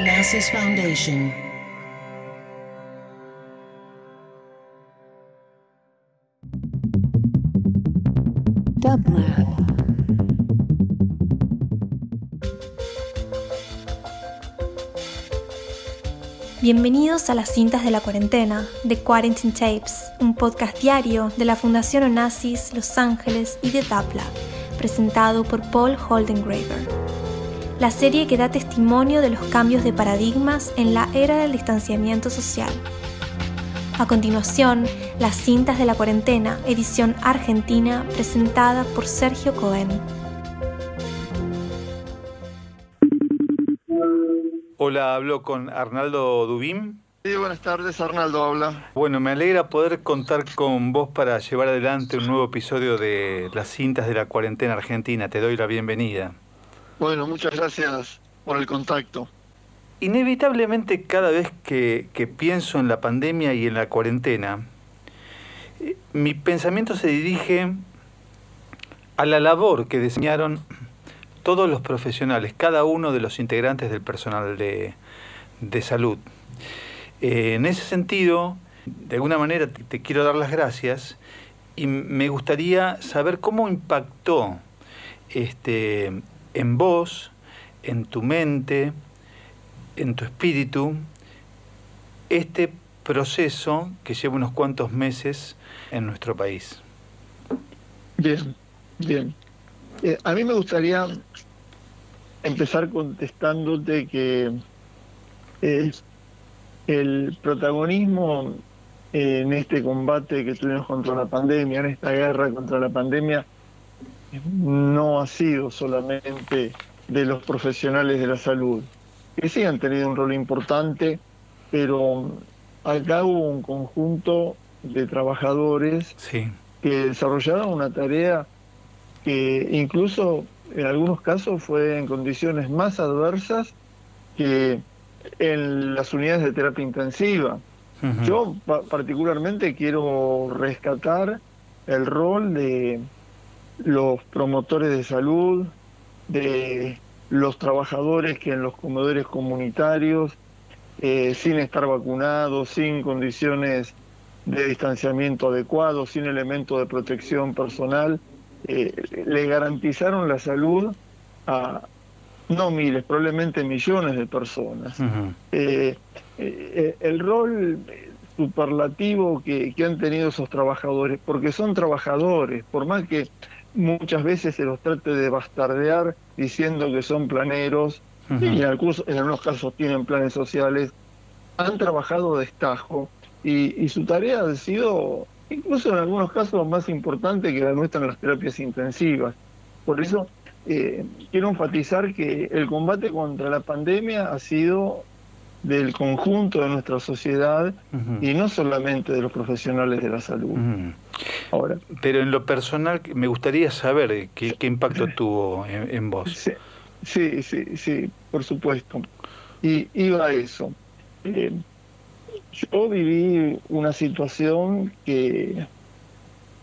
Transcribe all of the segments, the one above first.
Onassis Foundation. Dublab. Bienvenidos a las cintas de la cuarentena, de Quarantine Tapes, un podcast diario de la Fundación Onassis Los Ángeles y de Dapla, presentado por Paul Holdengraver. La serie que da testimonio de los cambios de paradigmas en la era del distanciamiento social. A continuación, las cintas de la cuarentena, edición argentina, presentada por Sergio Cohen. Hola, hablo con Arnaldo Dubín. Sí, buenas tardes, Arnaldo habla. Bueno, me alegra poder contar con vos para llevar adelante un nuevo episodio de las cintas de la cuarentena argentina. Te doy la bienvenida. Bueno, muchas gracias el contacto. Inevitablemente cada vez que, que pienso en la pandemia y en la cuarentena, eh, mi pensamiento se dirige a la labor que diseñaron todos los profesionales, cada uno de los integrantes del personal de, de salud. Eh, en ese sentido, de alguna manera te, te, quiero dar las gracias y me gustaría saber cómo impactó este, en vos, en tu mente, en tu espíritu, este proceso que lleva unos cuantos meses en nuestro país. Bien, bien. Eh, a mí me gustaría empezar contestándote que eh, el protagonismo en este combate que tuvimos contra la pandemia, en esta guerra contra la pandemia, no ha sido solamente de los profesionales de la salud, que sí han tenido un rol importante, pero acá hubo un conjunto de trabajadores sí. que desarrollaron una tarea que incluso en algunos casos fue en condiciones más adversas que en las unidades de terapia intensiva. Uh -huh. Yo pa particularmente quiero rescatar el rol de los promotores de salud, de los trabajadores que en los comedores comunitarios, eh, sin estar vacunados, sin condiciones de distanciamiento adecuado, sin elementos de protección personal, eh, le garantizaron la salud a no miles, probablemente millones de personas. Uh -huh. eh, eh, el rol superlativo que, que, han tenido esos trabajadores, porque son trabajadores, por más que muchas veces se los trate de bastardear diciendo que son planeros, uh -huh. y en, algunos, en algunos casos tienen planes sociales, han trabajado de estajo y, y su tarea ha sido incluso en algunos casos más importante que la nuestra en las terapias intensivas. Por eso eh, quiero enfatizar que el combate contra la pandemia ha sido del conjunto de nuestra sociedad uh -huh. y no solamente de los profesionales de la salud. Uh -huh. Ahora, Pero en lo personal me gustaría saber qué, qué impacto tuvo en, en vos. Sí, sí, sí, sí, por supuesto. Y iba a eso. Eh, yo viví una situación que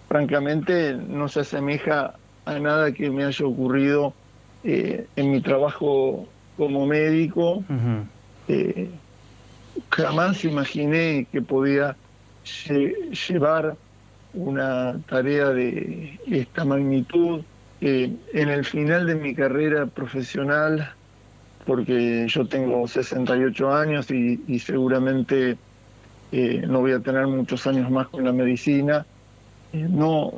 francamente no se asemeja a nada que me haya ocurrido eh, en mi trabajo como médico. Uh -huh. Eh, jamás imaginé que podía lle llevar una tarea de esta magnitud. Eh, en el final de mi carrera profesional, porque yo tengo 68 años y, seguramente eh, no voy a tener muchos años más con la medicina. No,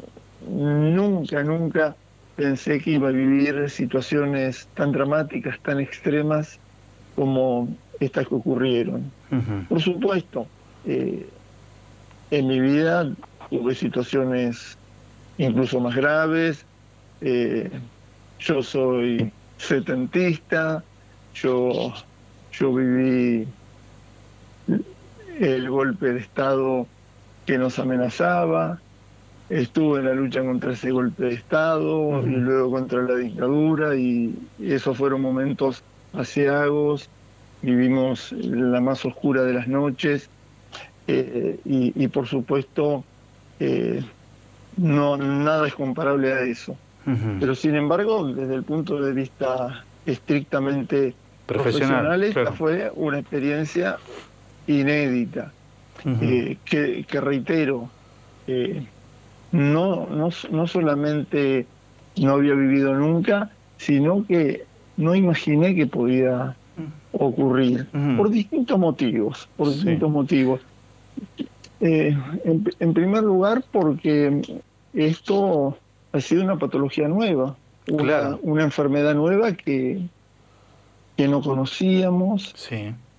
nunca, nunca pensé que iba a vivir situaciones tan dramáticas, tan extremas como estas que ocurrieron. Uh -huh. Por supuesto, eh, en mi vida tuve situaciones incluso más graves. Eh, yo soy setentista, yo, yo viví el golpe de Estado que nos amenazaba, estuve en la lucha contra ese golpe de Estado uh -huh. y luego contra la dictadura y esos fueron momentos asiagos, vivimos la más oscura de las noches eh, y, y, por supuesto eh, no nada es comparable a eso. Uh -huh. Pero sin embargo, desde el punto de vista estrictamente profesional, esta fue una experiencia inédita, eh, que, reitero, no, no, no solamente no había vivido nunca, sino que no imaginé que podía ocurrir, por distintos motivos, por distintos motivos. Eh, en, primer lugar, porque esto ha sido una patología nueva, una, enfermedad nueva que, que no conocíamos,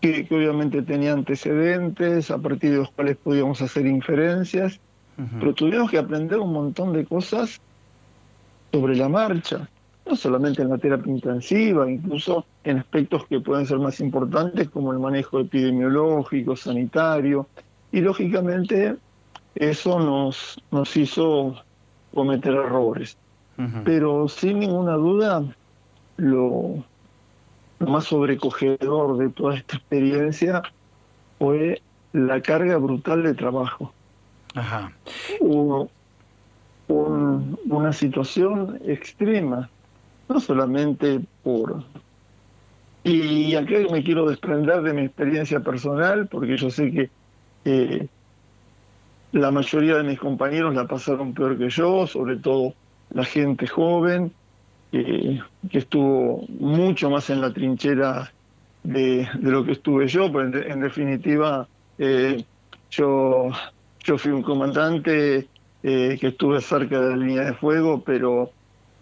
que, obviamente tenía antecedentes a partir de los cuales podíamos hacer inferencias, pero tuvimos que aprender un montón de cosas sobre la marcha no solamente en la terapia intensiva, incluso en aspectos que pueden ser más importantes como el manejo epidemiológico, sanitario, y lógicamente eso nos, nos hizo cometer errores. Pero sin ninguna duda, lo, lo más sobrecogedor de toda esta experiencia fue la carga brutal de trabajo. Ajá. Hubo una situación extrema no solamente por... Y aquí me quiero desprender de mi experiencia personal, porque yo sé que eh, la mayoría de mis compañeros la pasaron peor que yo, sobre todo la gente joven, que estuvo mucho más en la trinchera de, lo que estuve yo, pero en, definitiva eh, yo, yo fui un comandante eh, que estuve cerca de la línea de fuego, pero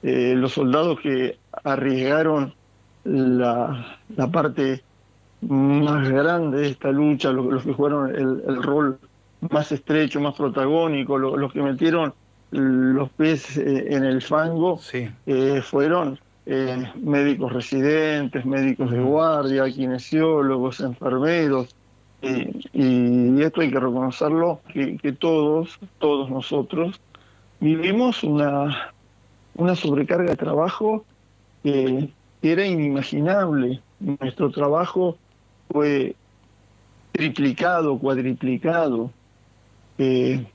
eh, los soldados que arriesgaron la, parte más grande de esta lucha, los, que jugaron el, rol más estrecho, más protagónico, los que metieron los pies eh, en el fango, eh, fueron médicos residentes, médicos de guardia, kinesiólogos, enfermeros, y esto hay que reconocerlo, que, que todos, todos nosotros, vivimos una, una sobrecarga de trabajo que era inimaginable. Nuestro trabajo fue triplicado, cuadriplicado. Eh,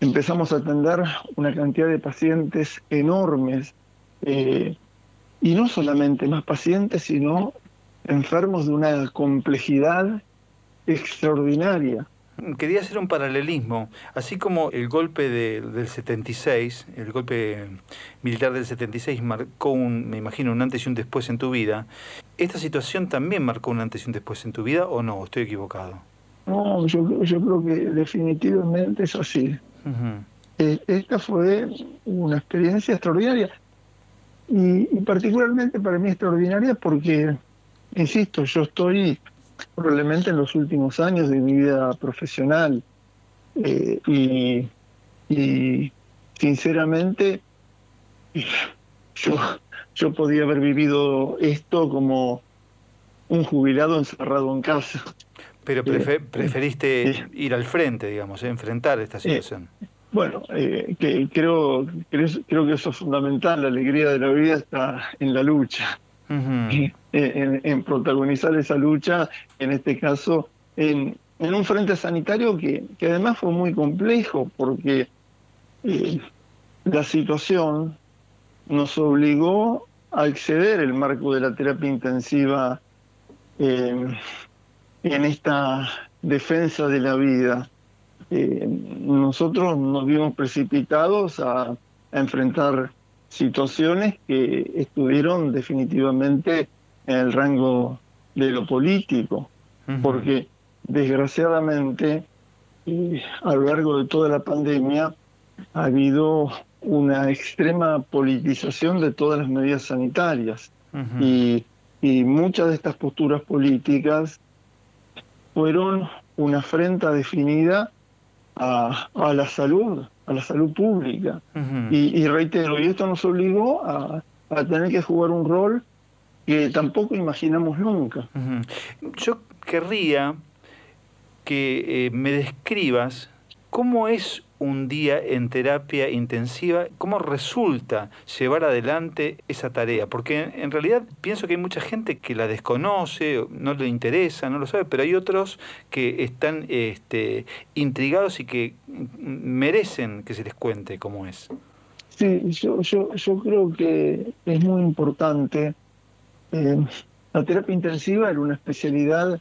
empezamos a atender una cantidad de pacientes enormes, eh, y no solamente más pacientes, sino enfermos de una complejidad extraordinaria. Quería hacer un paralelismo, así como el golpe del 76, el golpe militar del 76 marcó un, me imagino, un antes y un después en tu vida, ¿esta situación también marcó un antes y un después en tu vida o no? ¿Estoy equivocado? No, yo, yo creo que definitivamente es así. Eh, esta fue una experiencia extraordinaria y particularmente para mí extraordinaria porque, insisto, yo estoy probablemente en los últimos años de mi vida profesional. Eh, y, y, sinceramente, yo, yo podía haber vivido esto como un jubilado encerrado en casa. Pero eh, preferiste eh, ir al frente, digamos, enfrentar esta situación. bueno, que, creo, creo, creo que eso es fundamental. La alegría de la vida está en la lucha. Eh, en, protagonizar esa lucha, en este caso, en, un frente sanitario que, además fue muy complejo, porque eh, la situación nos obligó a exceder el marco de la terapia intensiva eh, en esta defensa de la vida. nosotros nos vimos precipitados a enfrentar situaciones que estuvieron definitivamente en el rango de lo político, porque desgraciadamente a lo largo de toda la pandemia ha habido una extrema politización de todas las medidas sanitarias. Y, y muchas de estas posturas políticas fueron una afrenta definida a, a la salud a la salud pública. y, reitero, y esto nos obligó a, tener que jugar un rol que tampoco imaginamos nunca. Yo querría que eh, me describas cómo es un día en terapia intensiva, ¿cómo resulta llevar adelante esa tarea? Porque en realidad pienso que hay mucha gente que la desconoce, no le interesa, no lo sabe, pero hay otros que están este, intrigados y que merecen que se les cuente cómo es. Sí, yo, yo, yo creo que es muy importante eh, La terapia intensiva era una especialidad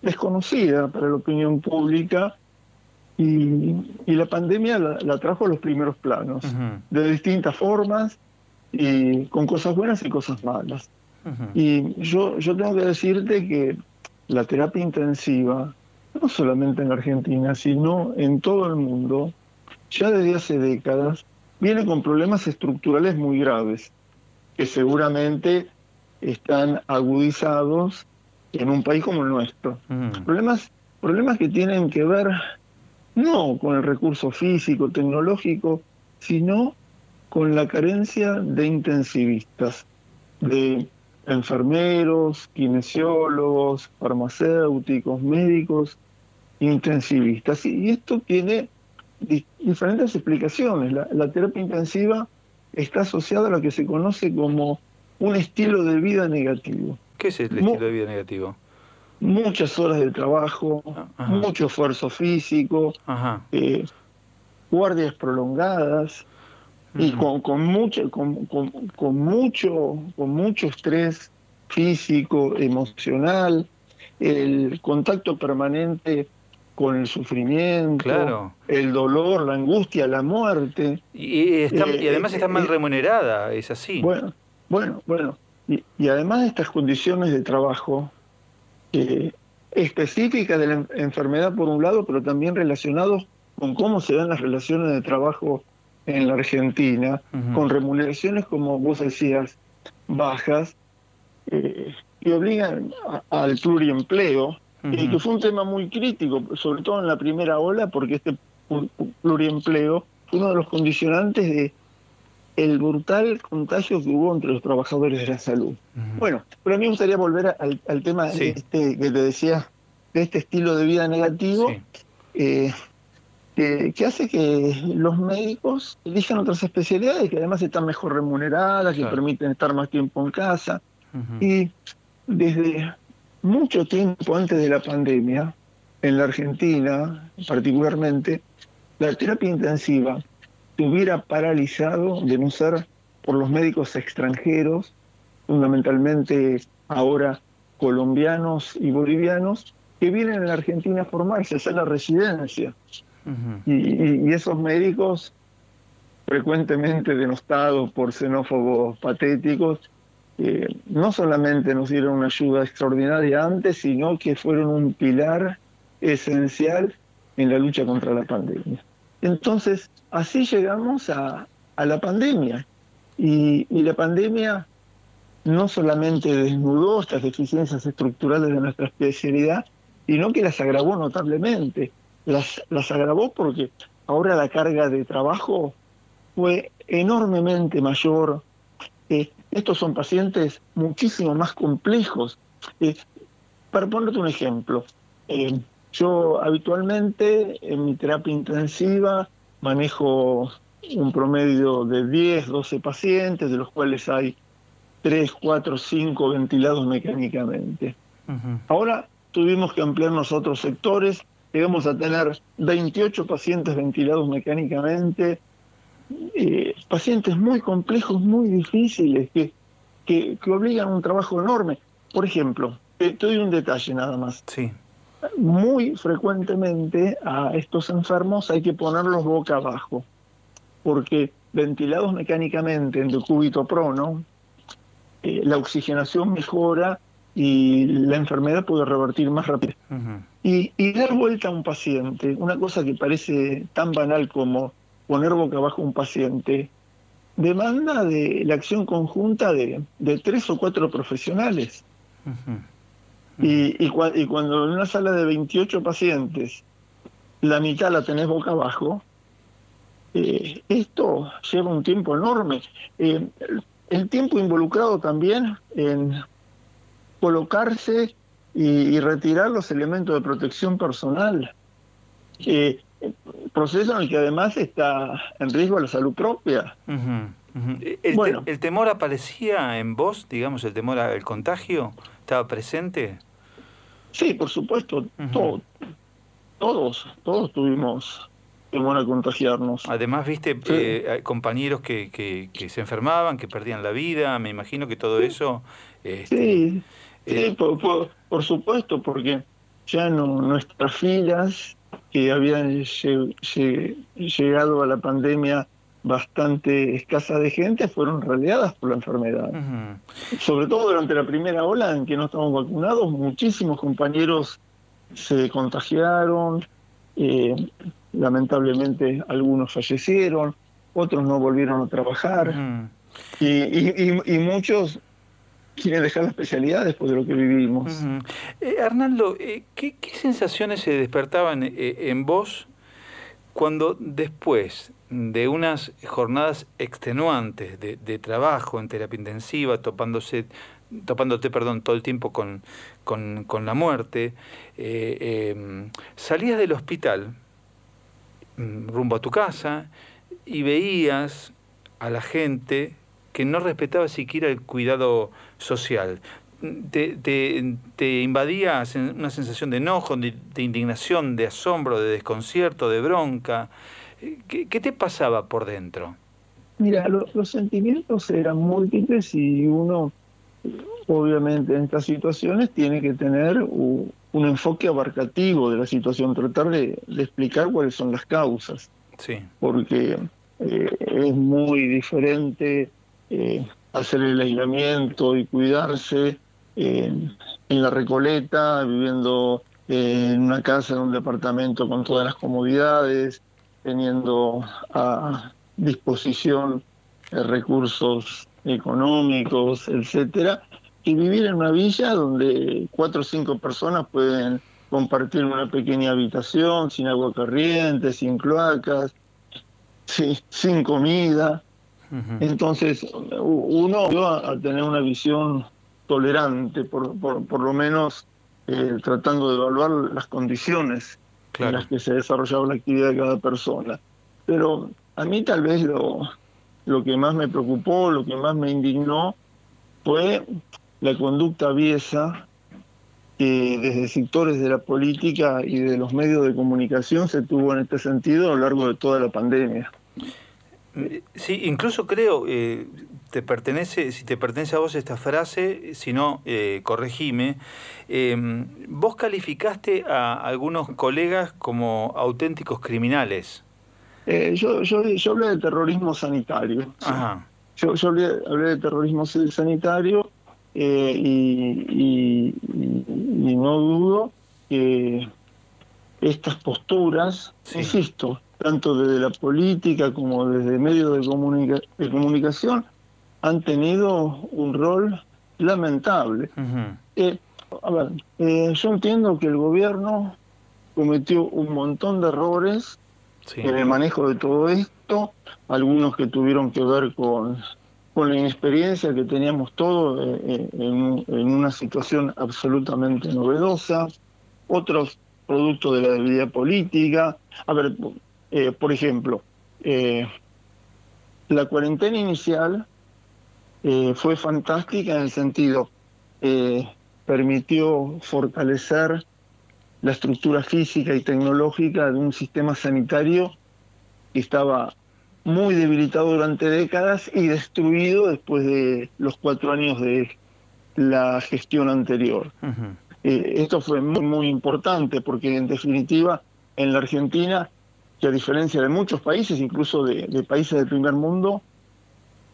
desconocida para la opinión pública y, la pandemia la, trajo a los primeros planos, de distintas formas y con cosas buenas y cosas malas. Y yo, yo tengo que decirte que la terapia intensiva, no solamente en Argentina, sino en todo el mundo, ya desde hace décadas, viene con problemas estructurales muy graves, que seguramente están agudizados en un país como el nuestro. Problemas, problemas que tienen que ver no con el recurso físico, tecnológico, sino con la carencia de intensivistas, de enfermeros, kinesiólogos, farmacéuticos, médicos, intensivistas. Y esto tiene diferentes explicaciones. La, terapia intensiva está asociada a lo que se conoce como un estilo de vida negativo. ¿Qué es el estilo de vida negativo? Muchas horas de trabajo, ah, mucho esfuerzo físico, eh, guardias prolongadas, y con, con, mucho, con, con, mucho, con mucho estrés físico, emocional, el contacto permanente con el sufrimiento, el dolor, la angustia, la muerte. Y, además está mal eh, remunerada, es así. Bueno, bueno, bueno. Y, y además de estas condiciones de trabajo eh, específicas de la enfermedad por un lado, pero también relacionados con cómo se dan las relaciones de trabajo en la Argentina, con remuneraciones, como vos decías, bajas, eh, que obligan al pluriempleo, y que fue un tema muy crítico, sobre todo en la primera ola, porque este pluriempleo fue uno de los condicionantes de el brutal contagio que hubo entre los trabajadores de la salud. Bueno, pero a mí me gustaría volver al, tema este, que te decía, de este estilo de vida negativo, eh, que, hace que los médicos elijan otras especialidades que además están mejor remuneradas, que permiten estar más tiempo en casa. Y desde mucho tiempo antes de la pandemia, en la Argentina particularmente, la terapia intensiva se hubiera paralizado de no ser por los médicos extranjeros, fundamentalmente ahora colombianos y bolivianos, que vienen a la Argentina a formarse, a hacer la residencia y, esos médicos, frecuentemente denostados por xenófobos patéticos, eh, no solamente nos dieron una ayuda extraordinaria antes, sino que fueron un pilar esencial en la lucha contra la pandemia. Entonces, así llegamos a, la pandemia. Y, la pandemia no solamente desnudó estas deficiencias estructurales de nuestra especialidad, sino que las agravó notablemente las, las agravó porque ahora la carga de trabajo fue enormemente mayor. Eh, estos son pacientes muchísimo más complejos. Eh, para ponerte un ejemplo, eh, yo habitualmente en mi terapia intensiva manejo un promedio de 10, 12 pacientes, de los cuales hay 3, 4, 5 ventilados mecánicamente. Ahora tuvimos que ampliar nosotros sectores llegamos a tener 28 pacientes ventilados mecánicamente, eh, pacientes muy complejos, muy difíciles, que, que, obligan a un trabajo enorme. Por ejemplo, eh, te doy un detalle nada más. Sí. Muy frecuentemente a estos enfermos hay que ponerlos boca abajo, porque ventilados mecánicamente en decúbito prono, eh, la oxigenación mejora y la enfermedad puede revertir más rápido. y, dar vuelta a un paciente, una cosa que parece tan banal como poner boca abajo a un paciente, demanda de la acción conjunta de, tres o cuatro profesionales. Y, y, cuando en una sala de 28 pacientes la mitad la tenés boca abajo, eh, esto lleva un tiempo enorme. Eh, el tiempo involucrado también en colocarse y, retirar los elementos de protección personal. Eh, proceso en el que además está en riesgo la salud propia. ¿El, bueno, ¿El temor aparecía en vos, digamos, el temor al contagio? ¿Estaba presente? Sí, por supuesto, todos, todos tuvimos temor a contagiarnos. Además, viste eh, compañeros que, que, que, se enfermaban, que perdían la vida, me imagino que todo eso... Este, sí Sí, por, supuesto, porque ya no, nuestras filas que habían llegado a la pandemia bastante escasa de gente fueron raleadas por la enfermedad. Sobre todo durante la primera ola en que no estábamos vacunados, muchísimos compañeros se contagiaron, eh, lamentablemente algunos fallecieron, otros no volvieron a trabajar y, muchos quieren dejar la especialidad después de lo que vivimos. Eh, Arnaldo, eh, ¿qué, sensaciones se despertaban en vos cuando después de unas jornadas extenuantes de, trabajo en terapia intensiva, topándose, topándote perdón, todo el tiempo con, con, la muerte, eh, em, salías del hospital mm, rumbo a tu casa y veías a la gente que no respetaba siquiera el cuidado social. Te, te, invadía una sensación de enojo, de, de indignación, de asombro, de desconcierto, de bronca. ¿Qué, te pasaba por dentro? Mira, los sentimientos eran múltiples y uno, obviamente, en estas situaciones tiene que tener un, enfoque abarcativo de la situación, tratar de, explicar cuáles son las causas. Sí. Porque eh, es muy diferente eh, hacer el aislamiento y cuidarse en la Recoleta, viviendo en una casa, en un departamento con todas las comodidades, teniendo a disposición eh, recursos económicos, etcétera, y vivir en una villa donde cuatro o cinco personas pueden compartir una pequeña habitación sin agua corriente, sin cloacas, sin, comida. Entonces, uno va a tener una visión tolerante, por, por, lo menos eh, tratando de evaluar las condiciones en las que se desarrollaba la actividad de cada persona. Pero a mí tal vez lo, lo que más me preocupó, lo que más me indignó, fue la conducta aviesa que desde sectores de la política y de los medios de comunicación se tuvo en este sentido a lo largo de toda la pandemia. Sí, incluso creo, eh, te pertenece, si te pertenece a vos esta frase, si no, eh, corregime, em, vos calificaste a algunos colegas como auténticos criminales. Eh, yo, yo, yo hablé de terrorismo sanitario. Ajá. Yo, yo hablé, de terrorismo sanitario eh, y, no dudo que estas posturas, insisto, tanto desde la política como desde medios de, de comunicación, han tenido un rol lamentable. Eh, a ver, eh, yo entiendo que el gobierno cometió un montón de errores en el manejo de todo esto, algunos que tuvieron que ver con, con la inexperiencia que teníamos todos eh, en, en, una situación absolutamente novedosa, otros producto de la debilidad política. A ver, por ejemplo, la cuarentena inicial eh, fue fantástica en el sentido, eh, permitió fortalecer la estructura física y tecnológica de un sistema sanitario que estaba muy debilitado durante décadas y destruido después de los cuatro años de la gestión anterior. Eh, esto fue muy, muy importante porque en definitiva en la Argentina, que a diferencia de muchos países, incluso de, de países del primer mundo,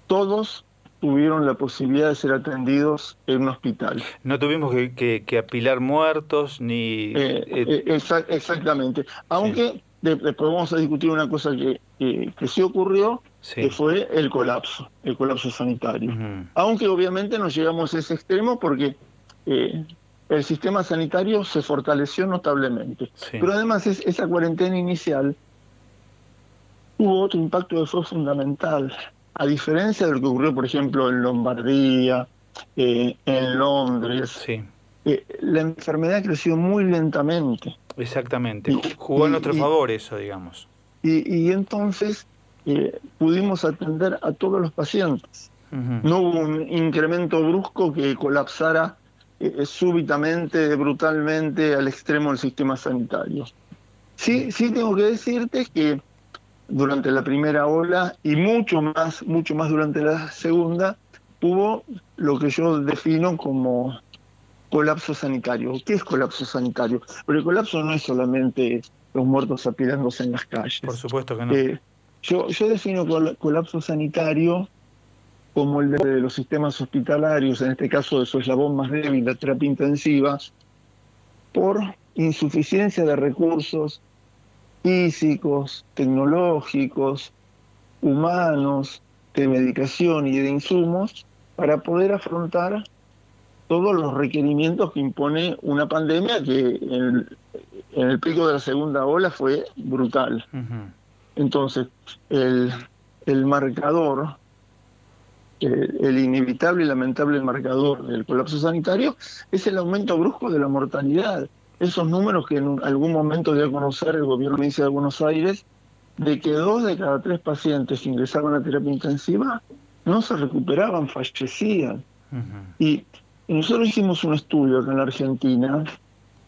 todos tuvieron la posibilidad de ser atendidos en un hospital. No tuvimos que, apilar muertos ni... Eh, eh, eh, exactamente. Aunque después vamos a discutir una cosa que, que, sí ocurrió, que fue el colapso, el colapso sanitario. Aunque obviamente no llegamos a ese extremo porque el sistema sanitario se fortaleció notablemente. Pero además esa cuarentena inicial hubo otro impacto que fue fundamental a diferencia de lo que ocurrió, por ejemplo, en Lombardía, eh, en Londres, eh, la enfermedad creció muy lentamente. Exactamente, jugó en nuestro favor eso, digamos. Y, entonces eh, pudimos atender a todos los pacientes. No hubo un incremento brusco que colapsara súbitamente, brutalmente al extremo del sistema sanitario. Sí, sí tengo que decirte que durante la primera ola y mucho más, mucho más durante la segunda, hubo lo que yo defino como colapso sanitario. ¿Qué es colapso sanitario? Pero el colapso no es solamente los muertos apilándose en las calles. Por supuesto que no. Eh, yo, yo defino colapso sanitario como el de los sistemas hospitalarios, en este caso de su eslabón más débil, la terapia intensiva, por insuficiencia de recursos físicos, tecnológicos, humanos, de medicación y de insumos para poder afrontar todos los requerimientos que impone una pandemia que en, el pico de la segunda ola fue brutal. Entonces, el, el marcador, el, inevitable y lamentable marcador del colapso sanitario es el aumento brusco de la mortalidad. Esos números que en algún momento dio a conocer el gobierno de Buenos Aires, de que dos de cada tres pacientes que ingresaban a terapia intensiva no se recuperaban, fallecían. Y nosotros hicimos un estudio acá en la Argentina,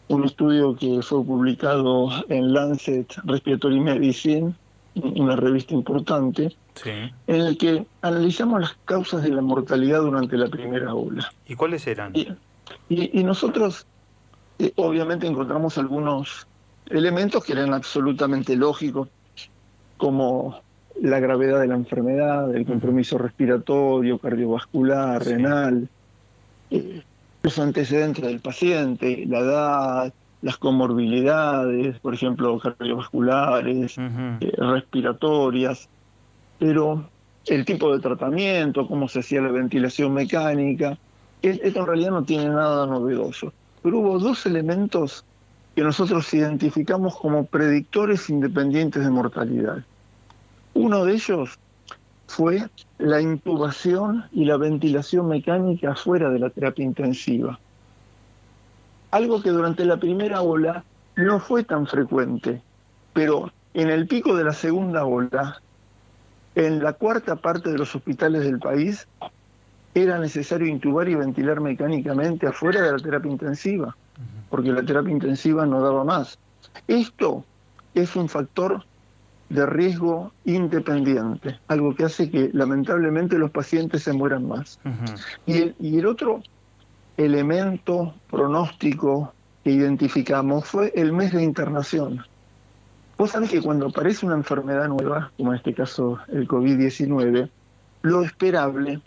un estudio que fue publicado en Lancet Respiratory Medicine, una revista importante, en el que analizamos las causas de la mortalidad durante la primera ola. ¿Y cuáles eran? Y, nosotros, eh, obviamente, encontramos algunos elementos que eran absolutamente lógicos, como la gravedad de la enfermedad, el compromiso respiratorio, cardiovascular, renal, eh, los antecedentes del paciente, la edad, las comorbilidades, por ejemplo, cardiovasculares, eh, respiratorias, pero el tipo de tratamiento, cómo se hacía la ventilación mecánica, esto en realidad no tiene nada novedoso. Pero hubo dos elementos que nosotros identificamos como predictores independientes de mortalidad. Uno de ellos fue la intubación y la ventilación mecánica fuera de la terapia intensiva. Algo que durante la primera ola no fue tan frecuente, pero en el pico de la segunda ola, en la cuarta parte de los hospitales del país, era necesario intubar y ventilar mecánicamente afuera de la terapia intensiva, porque la terapia intensiva no daba más. Esto es un factor de riesgo independiente, algo que hace que lamentablemente los pacientes se mueran más. y, el, y el otro elemento pronóstico que identificamos fue el mes de internación. Vos sabés que cuando aparece una enfermedad nueva, como en este caso el COVID-19, lo esperable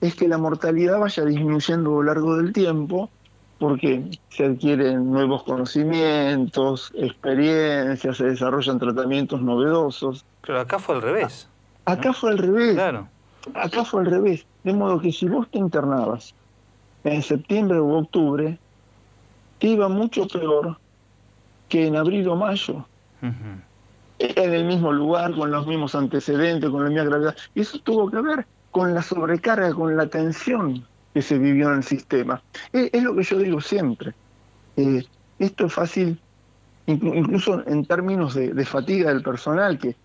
es que la mortalidad vaya disminuyendo a lo largo del tiempo porque se adquieren nuevos conocimientos, experiencias, se desarrollan tratamientos novedosos. Pero acá fue al revés. Acá fue al revés. Claro. Acá fue al revés. De modo que si vos te internabas en septiembre u octubre, te iba mucho peor que en abril o mayo. En el mismo lugar, con los mismos antecedentes, con la misma gravedad. Y eso tuvo que ver con la sobrecarga, con la tensión que se vivió en el sistema. Es, lo que yo digo siempre. Eh, esto es fácil, incluso en términos de, fatiga del personal, que,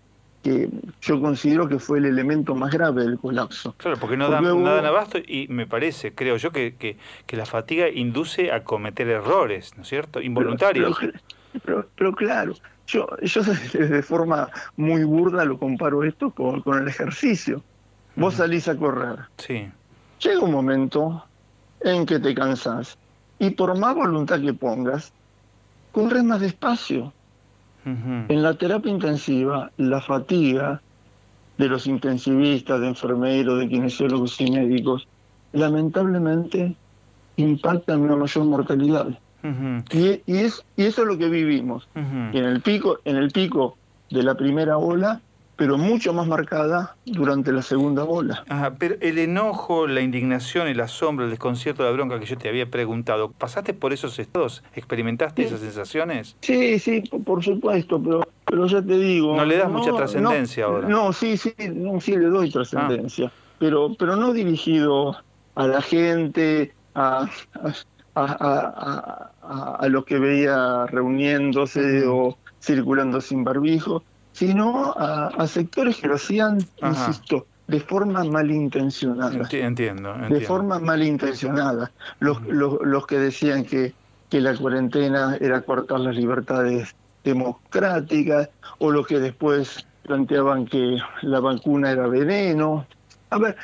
que yo considero que fue el elemento más grave del colapso. Claro, porque no, dan, abasto y me parece, creo yo, que, que, la fatiga induce a cometer errores, ¿no es cierto? Involuntarios. Pero, pero, claro, yo, yo de forma muy burda lo comparo esto con, con el ejercicio. Vos salís a correr. Sí llega un momento en que te cansas y por más voluntad que pongas, corres más despacio. En la terapia intensiva, la fatiga de los intensivistas, de enfermeros, de kinesiólogos y médicos, lamentablemente impacta en una mayor mortalidad. y, y, es, y eso es lo que vivimos. en el pico, en el pico de la primera ola, pero mucho más marcada durante la segunda ola. Ajá, pero el enojo, la indignación, el asombro, el desconcierto, la bronca que yo te había preguntado, ¿pasaste por esos estados? ¿Experimentaste esas sensaciones? Sí, sí, por supuesto, pero, pero ya te digo... No le das mucha trascendencia ahora. No, sí, sí, no, sí le doy trascendencia, ah. pero, pero no dirigido a la gente, a, a, a, a los que veía reuniéndose o circulando sin barbijo, sino a, sectores que lo hacían, insisto, de forma malintencionada. Entiendo, De forma malintencionada. Los, los, que decían que, que la cuarentena era cortar las libertades democráticas, o los que después planteaban que la vacuna era veneno. A ver,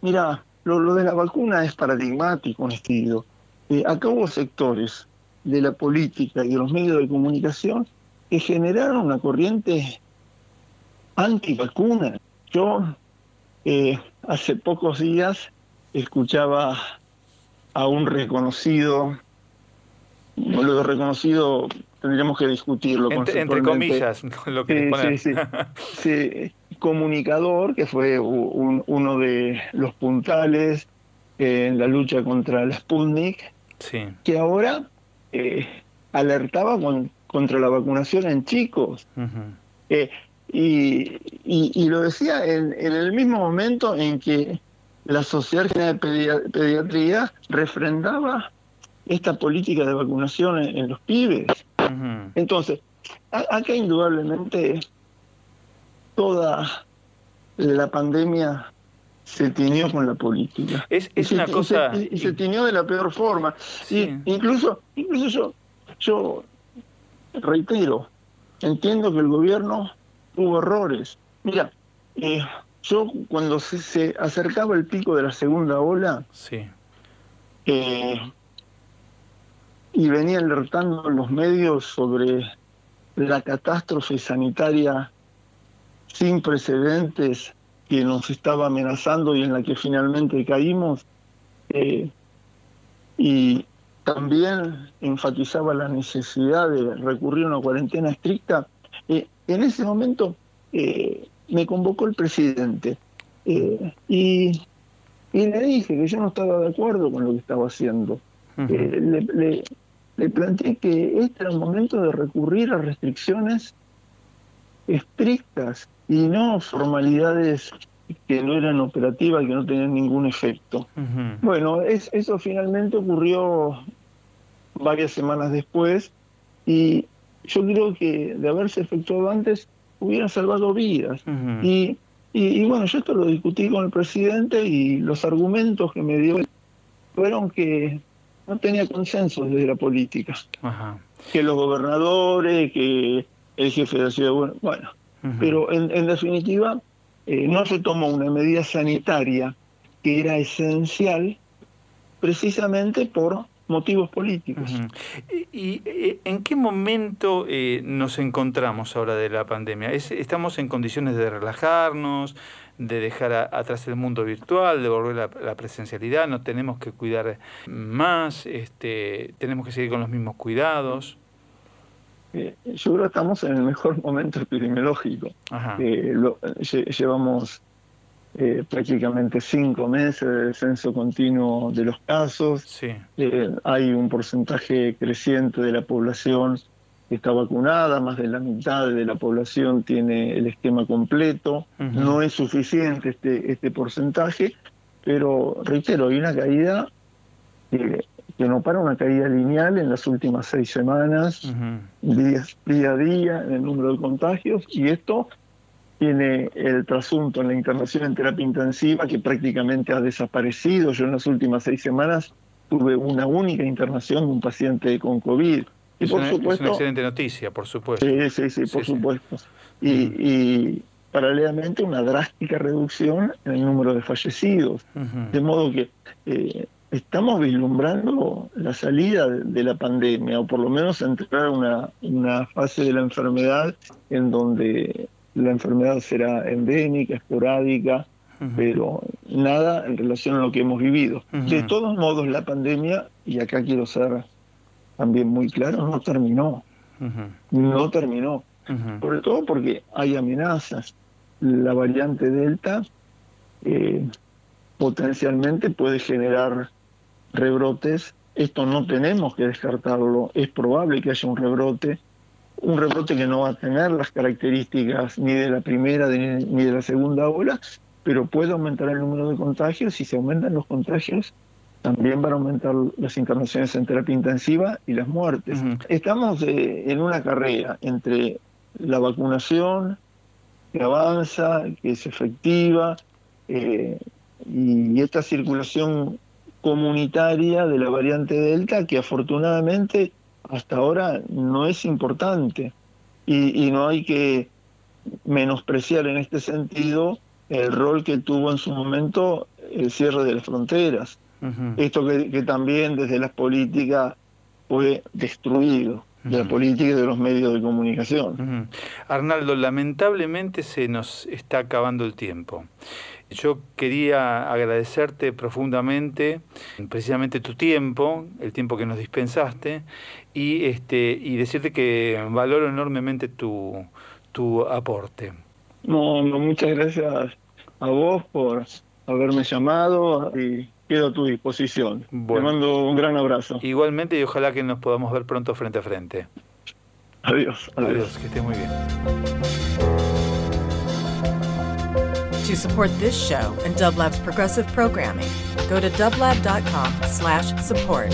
mira, lo, de la vacuna es paradigmático en estilo. eh, acá hubo sectores de la política y de los medios de comunicación que generaron una corriente antivacuna. Yo eh, hace pocos días escuchaba a un reconocido, lo reconocido tendríamos que discutirlo. Entre, entre comillas, lo que sí, sí, sí, comunicador, que fue uno de los puntales en la lucha contra la Sputnik, que ahora eh, alertaba con, contra la vacunación en chicos. Eh, y, y, lo decía en, en, el mismo momento en que la Sociedad General de Pediatría refrendaba esta política de vacunación en, los pibes. Entonces, acá indudablemente toda la pandemia se tiñó con la política. Es, es una cosa... Y se, tiñó de la peor forma. Y incluso, incluso yo, yo reitero, entiendo que el gobierno tuvo errores. Mira, eh, yo cuando se, acercaba el pico de la segunda ola, sí. Eh, y venía alertando los medios sobre la catástrofe sanitaria sin precedentes que nos estaba amenazando y en la que finalmente caímos. Eh, y también enfatizaba la necesidad de recurrir a una cuarentena estricta. Eh, en ese momento eh, me convocó el presidente y, y, le dije que yo no estaba de acuerdo con lo que estaba haciendo. le, le planteé que este era el momento de recurrir a restricciones estrictas y no formalidades que no eran operativas, que no tenían ningún efecto. Bueno, es, eso finalmente ocurrió varias semanas después y yo creo que de haberse efectuado antes hubiera salvado vidas. y, y, bueno, yo esto lo discutí con el presidente y los argumentos que me dio fueron que no tenía consenso desde la política. Que los gobernadores, que el jefe de la ciudad, bueno, pero en, definitiva eh, no se tomó una medida sanitaria que era esencial precisamente por motivos políticos. ¿Y, eh, en qué momento eh, nos encontramos ahora de la pandemia? ¿Estamos en condiciones de relajarnos, de dejar atrás el mundo virtual, de volver a la presencialidad? ¿No tenemos que cuidar más? Este, ¿Tenemos que seguir con los mismos cuidados? Eh, yo creo que estamos en el mejor momento epidemiológico. llevamos eh, prácticamente cinco meses de descenso continuo de los casos. Eh, hay un porcentaje creciente de la población que está vacunada, más de la mitad de la población tiene el esquema completo. No es suficiente este, este porcentaje, pero reitero, hay una caída que no para, una caída lineal en las últimas seis semanas, día, día a día en el número de contagios, y esto tiene el trasunto en la internación en terapia intensiva que prácticamente ha desaparecido. Yo en las últimas seis semanas tuve una única internación de un paciente con COVID. Y por supuesto, es una excelente noticia, por supuesto. Sí, sí, sí, por supuesto. Y, paralelamente una drástica reducción en el número de fallecidos. De modo que eh, estamos vislumbrando la salida de, la pandemia, o por lo menos entrar a una, una fase de la enfermedad en donde la enfermedad será endémica, esporádica, pero nada en relación a lo que hemos vivido. De todos modos, la pandemia, y acá quiero ser también muy claro, no terminó. No terminó. Sobre todo porque hay amenazas. La variante Delta eh, potencialmente puede generar rebrotes. Esto no tenemos que descartarlo. Es probable que haya un rebrote un rebrote que no va a tener las características ni de la primera ni de la segunda ola, pero puede aumentar el número de contagios. Si se aumentan los contagios, también van a aumentar las internaciones en terapia intensiva y las muertes. Estamos eh, en una carrera entre la vacunación que avanza, que es efectiva, eh, y esta circulación comunitaria de la variante Delta que afortunadamente hasta ahora no es importante y, no hay que menospreciar en este sentido el rol que tuvo en su momento el cierre de las fronteras. Esto que, también desde las políticas fue destruido, de la política y de los medios de comunicación. Arnaldo, lamentablemente se nos está acabando el tiempo. Yo quería agradecerte profundamente precisamente tu tiempo, el tiempo que nos dispensaste, y, este, y decirte que valoro enormemente tu, tu aporte. No, no, muchas gracias a vos por haberme llamado y quedo a tu disposición. Te mando un gran abrazo. Igualmente y ojalá que nos podamos ver pronto frente a frente. Adiós. Adiós, adiós que esté muy bien. To support this show and Dublab's progressive programming, go to dublab.com slash support.